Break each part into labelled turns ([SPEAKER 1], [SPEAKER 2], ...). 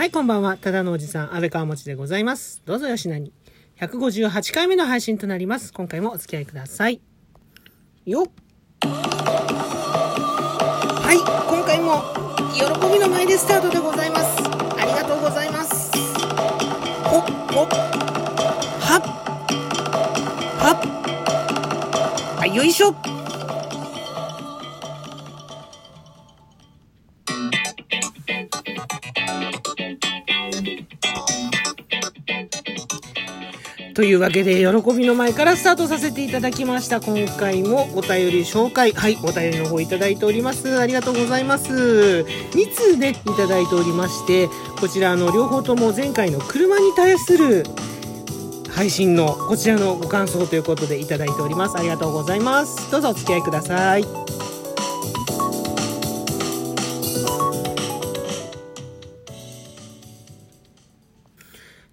[SPEAKER 1] はい、こんばんは。ただのおじさん、安倍川持でございます。どうぞよしなに。158回目の配信となります。今回もお付き合いください。よっ。はい、今回も、喜びの前でスタートでございます。ありがとうございます。ほっ、ほっ、はっ、はっ、はい、よいしょ。というわけで、喜びの前からスタートさせていただきました。今回もお便り紹介。はい、お便りの方いただいております。ありがとうございます。2通ね、いただいておりまして、こちらの両方とも前回の車に対する配信のこちらのご感想ということでいただいております。ありがとうございます。どうぞお付き合いください。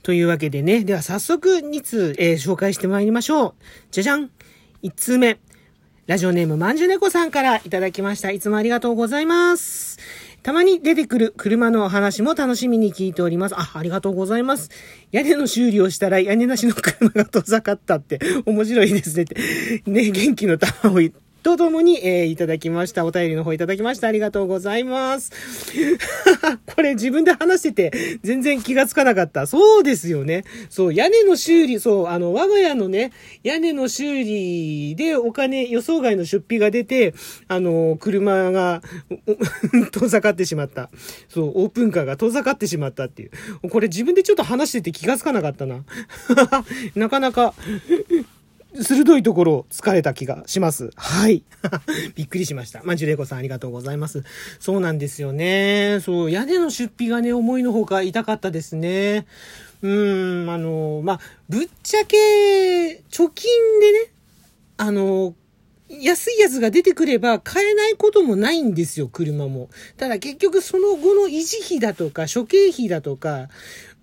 [SPEAKER 1] というわけでね、では早速2通、えー紹介してまいりましょう。じゃじゃん !1 通目。ラジオネームまんじゅ猫さんからいただきました。いつもありがとうございます。たまに出てくる車のお話も楽しみに聞いております。あ、ありがとうございます。屋根の修理をしたら屋根なしの車が遠ざかったって面白いですねって。ね、元気の玉をとともに、えーいただきました。お便りの方いただきました。ありがとうございます。これ自分で話してて全然気がつかなかった。そうですよね。そう、屋根の修理、そう、あの、我が家のね、屋根の修理でお金、予想外の出費が出て、あの、車が 遠ざかってしまった。そう、オープンカーが遠ざかってしまったっていう。これ自分でちょっと話してて気がつかなかったな。なかなか、鋭いところを疲れた気がします。はい。びっくりしました。まんじゅうれいこさんありがとうございます。そうなんですよね。そう、屋根の出費がね、思いのほか痛かったですね。うーん、あの、まあ、ぶっちゃけ、貯金でね、あの、安いやつが出てくれば買えないこともないんですよ、車も。ただ結局その後の維持費だとか、諸経費だとか、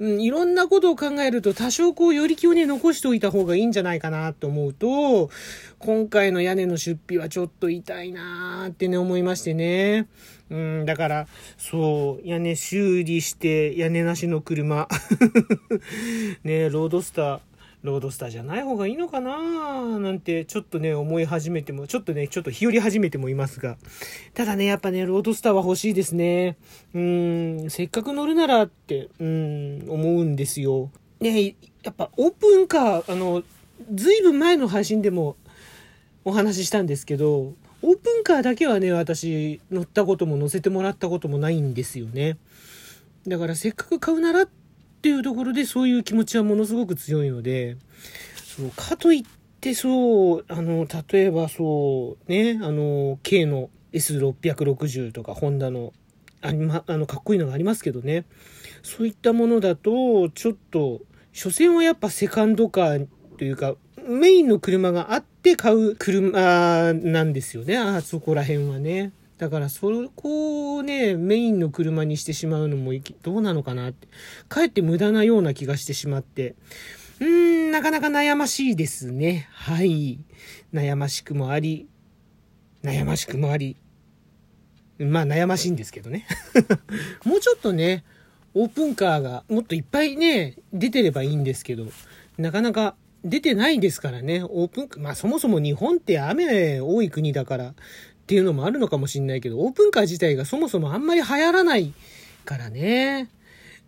[SPEAKER 1] うん、いろんなことを考えると多少こう、より気をね、残しておいた方がいいんじゃないかなと思うと、今回の屋根の出費はちょっと痛いなーってね、思いましてね。うん、だから、そう、屋根修理して、屋根なしの車。ねロードスター。ロードスターじゃない方がいいのかな？なんてちょっとね思い始めてもちょっとねちょっと日和始めてもいますが。ただねやっぱねロードスターは欲しいですね。うんせっかく乗るならってうん思うんですよ。ねやっぱオープンカーあのずいぶん前の配信でもお話ししたんですけどオープンカーだけはね私乗ったことも乗せてもらったこともないんですよね。だからせっかく買うならってていうところでそういう気持ちはものすごく強いので、そう、かといってそう、あの、例えばそう、ね、あの、K の S660 とか、ホンダの、ありま、あの、かっこいいのがありますけどね、そういったものだと、ちょっと、所詮はやっぱセカンドカーというか、メインの車があって買う車なんですよね、あそこら辺はね。だからそこをね、メインの車にしてしまうのもどうなのかなって。かえって無駄なような気がしてしまって。うーん、なかなか悩ましいですね。はい。悩ましくもあり、悩ましくもあり。まあ悩ましいんですけどね。もうちょっとね、オープンカーがもっといっぱいね、出てればいいんですけど、なかなか出てないですからね、オープン、まあそもそも日本って雨多い国だからっていうのもあるのかもしれないけど、オープンカー自体がそもそもあんまり流行らないからね。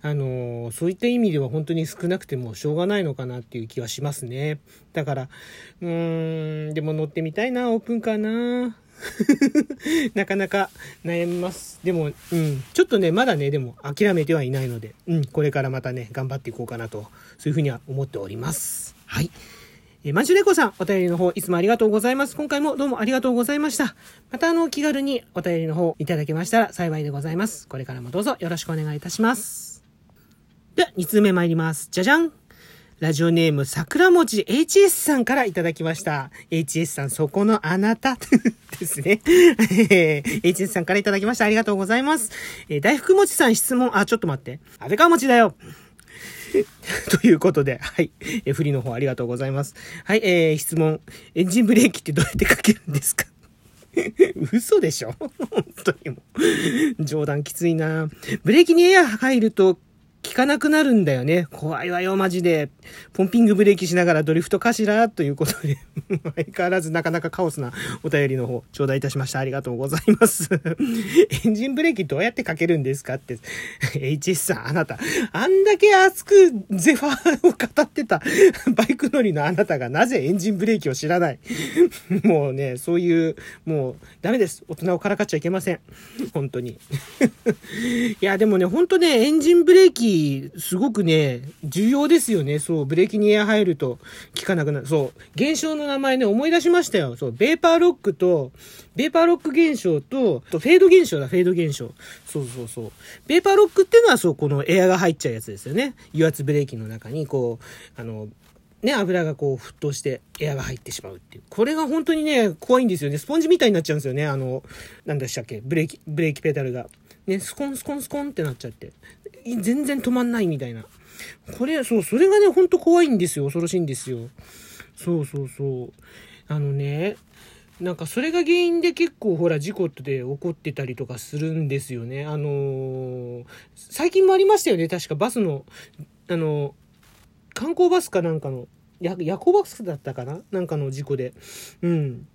[SPEAKER 1] あの、そういった意味では本当に少なくてもしょうがないのかなっていう気はしますね。だから、うーん、でも乗ってみたいな、オープンカーな。なかなか悩みます。でも、うん、ちょっとね、まだね、でも諦めてはいないので、うん、これからまたね、頑張っていこうかなと、そういうふうには思っております。はい。えー、マンシュネコさん、お便りの方、いつもありがとうございます。今回もどうもありがとうございました。またあの、気軽にお便りの方いただけましたら幸いでございます。これからもどうぞよろしくお願いいたします。では、2通目参ります。じゃじゃんラジオネーム、桜餅 HS さんからいただきました。HS さん、そこのあなた ですね。HS さんからいただきました。ありがとうございます。えー大福餅さん質問、あ、ちょっと待って。安倍川餅だよ。ということで、はい。え、振りの方ありがとうございます。はい、えー、質問。エンジンブレーキってどうやってかけるんですか？嘘でしょ？本当にもう。冗談きついなブレーキにエア入ると効かなくなるんだよね。怖いわよ、マジで。ポンピングブレーキしながらドリフトかしら？ということで、相変わらずなかなかカオスなお便りの方、頂戴いたしました。ありがとうございます。エンジンブレーキどうやってかけるんですかって、HS さん、あなた、あんだけ熱くゼファーを語ってたバイク乗りのあなたがなぜエンジンブレーキを知らない？もうね、そういう、もう、ダメです。大人をからかっちゃいけません。本当に。いや、でもね、本当ね、エンジンブレーキ、すごくね、重要ですよね。そう、ブレーキにエア入ると効かなくなる。そう、現象の名前ね、思い出しましたよ。そう、ベーパーロックと、ベーパーロック現象と、とフェード現象だ、フェード現象。そうそうそう。ベーパーロックっていうのは、そう、このエアが入っちゃうやつですよね。油圧ブレーキの中に、こう、あの、ね、油がこう沸騰してエアが入ってしまうっていう。これが本当にね、怖いんですよね。スポンジみたいになっちゃうんですよね。あの、なんでしたっけ？ブレーキ、ブレーキペダルが。ね、スコンスコンスコンってなっちゃって。全然止まんないみたいな。これ、そう、それがね、ほんと怖いんですよ。恐ろしいんですよ。そうそうそう。あのね、なんかそれが原因で結構ほら事故で起こってたりとかするんですよね。あのー、最近もありましたよね。確かバスの、あの観光バスかなんかの、夜行バスだったかな？なんかの事故で。うん。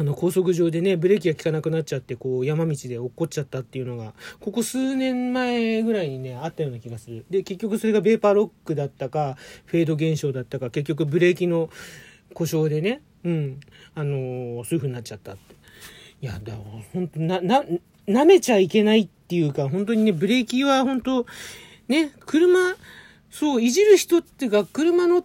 [SPEAKER 1] あの高速上でね、ブレーキが効かなくなっちゃって、こう山道で落っこっちゃったっていうのが、ここ数年前ぐらいにね、あったような気がする。で、結局それがベーパーロックだったか、フェード現象だったか、結局ブレーキの故障でね、うん、あのー、そういう風になっちゃったって。いや、だから本当な、な、舐めちゃいけないっていうか、本当にね、ブレーキは本当ね、車、そう、いじる人っていうか、車の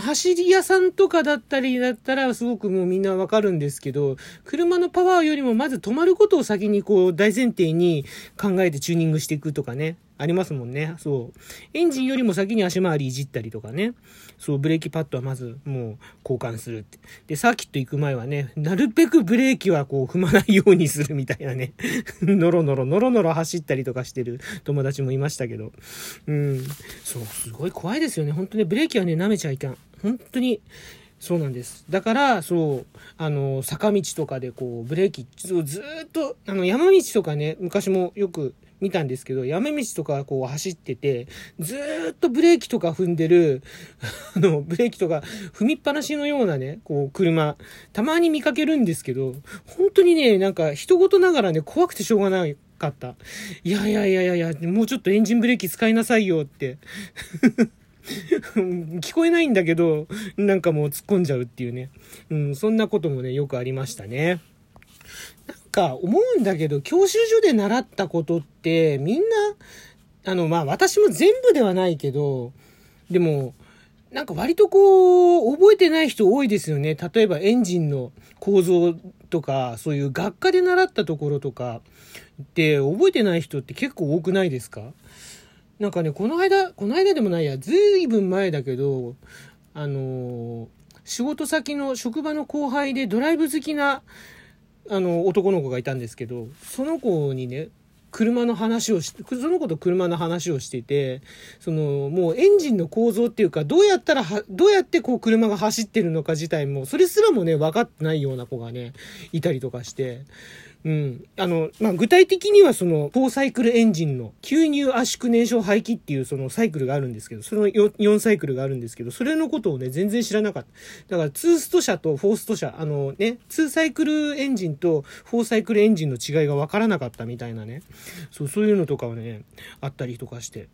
[SPEAKER 1] 走り屋さんとかだったりだったらすごくもうみんなわかるんですけど、車のパワーよりもまず止まることを先にこう大前提に考えてチューニングしていくとかね。ありますもんね。そう。エンジンよりも先に足回りいじったりとかね。そう、ブレーキパッドはまずもう交換するって。で、サーキット行く前はね、なるべくブレーキはこう踏まないようにするみたいなね。ノロノロ、ノロノロ走ったりとかしてる友達もいましたけど。うん。そう、すごい怖いですよね。本当ね、ブレーキはね、舐めちゃいかん。本当に。そうなんです。だから、そう、あの、坂道とかでこう、ブレーキ、ずっと、あの、山道とかね、昔もよく見たんですけど、山道とかこう走ってて、ずっとブレーキとか踏んでる、あの、ブレーキとか踏みっぱなしのようなね、こう車、たまに見かけるんですけど、本当にね、なんか人事ながらね、怖くてしょうがないかった。いやいやいやいやいや、もうちょっとエンジンブレーキ使いなさいよって。聞こえないんだけど、なんかもう突っ込んじゃうっていうね。うん、そんなこともね、よくありましたね。か思うんだけど、教習所で習ったことって、みんな、あの、まあ私も全部ではないけど、でも、なんか割とこう、覚えてない人多いですよね。例えばエンジンの構造とか、そういう学科で習ったところとかって覚えてない人って結構多くないですか？なんかね、この間、この間でもないや、ずいぶん前だけど、あのー、仕事先の職場の後輩でドライブ好きなあの、男の子がいたんですけど、その子にね、車の話をし、その子と車の話をしてて、その、もうエンジンの構造っていうか、どうやったら、どうやってこう車が走ってるのか自体も、それすらもね、分かってないような子がね、いたりとかして、うん。あの、まあ、具体的にはその、4サイクルエンジンの吸入圧縮燃焼排気っていうそのサイクルがあるんですけど、その 4, 4サイクルがあるんですけど、それのことをね、全然知らなかった。だから、2スト車と4スト車、あのね、2サイクルエンジンと4サイクルエンジンの違いがわからなかったみたいなね。そう、そういうのとかはね、あったりとかして。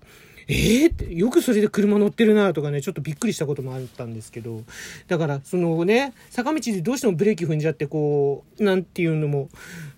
[SPEAKER 1] えーって、よくそれで車乗ってるなとかね、ちょっとびっくりしたこともあったんですけど、だから、そのね、坂道でどうしてもブレーキ踏んじゃって、こう、なんていうのも、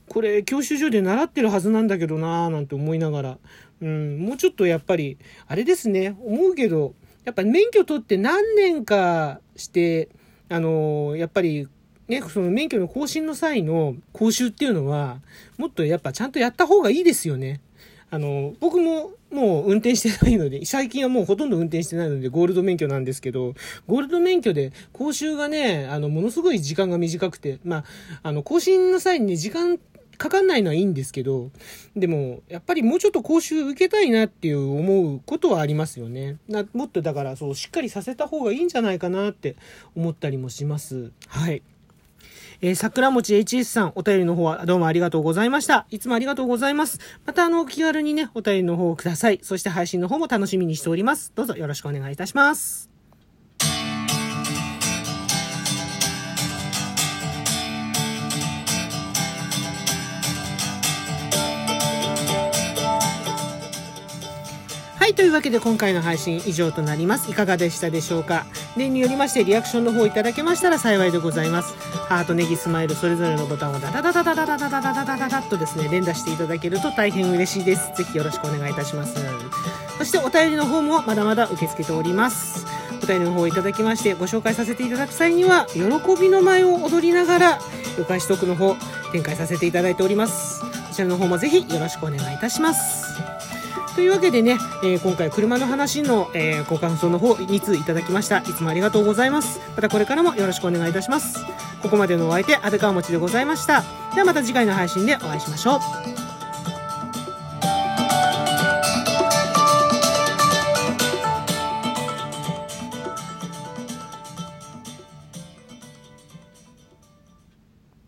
[SPEAKER 1] これ教習所で習ってるはずなんだけどなぁなんて思いながら、うん、もうちょっとやっぱり、あれですね、思うけど、やっぱ免許取って何年かして、あのー、やっぱり、ね、その免許の更新の際の講習っていうのは、もっとやっぱちゃんとやった方がいいですよね。あの、僕ももう運転してないので、最近はもうほとんど運転してないので、ゴールド免許なんですけど、ゴールド免許で講習がね、あの、ものすごい時間が短くて、まあ、あの、更新の際にね、時間かかんないのはいいんですけど、でも、やっぱりもうちょっと講習受けたいなっていう思うことはありますよね。なもっとだから、そう、しっかりさせた方がいいんじゃないかなって思ったりもします。はい。えー、桜餅 HS さん、お便りの方はどうもありがとうございました。いつもありがとうございます。またあの、気軽にね、お便りの方をください。そして配信の方も楽しみにしております。どうぞよろしくお願いいたします。はい、というわけで今回の配信以上となります。いかがでしたでしょうか？例によりましてリアクションの方いただけましたら幸いでございます。ハート、ネギ、スマイル、それぞれのボタンをダダダダダダダダダダダダダダとですね、連打していただけると大変嬉しいです。ぜひよろしくお願いいたします。そしてお便りの方もまだまだ受け付けております。お便りの方をいただきましてご紹介させていただく際には、喜びの舞を踊りながら、お返しトークの方展開させていただいております。こちらの方もぜひよろしくお願いいたします。というわけでね、えー、今回車の話の、えー、ご感想の方2通いただきました。いつもありがとうございます。またこれからもよろしくお願いいたします。ここまでのお相手、安倍川持でございました。ではまた次回の配信でお会いしましょう。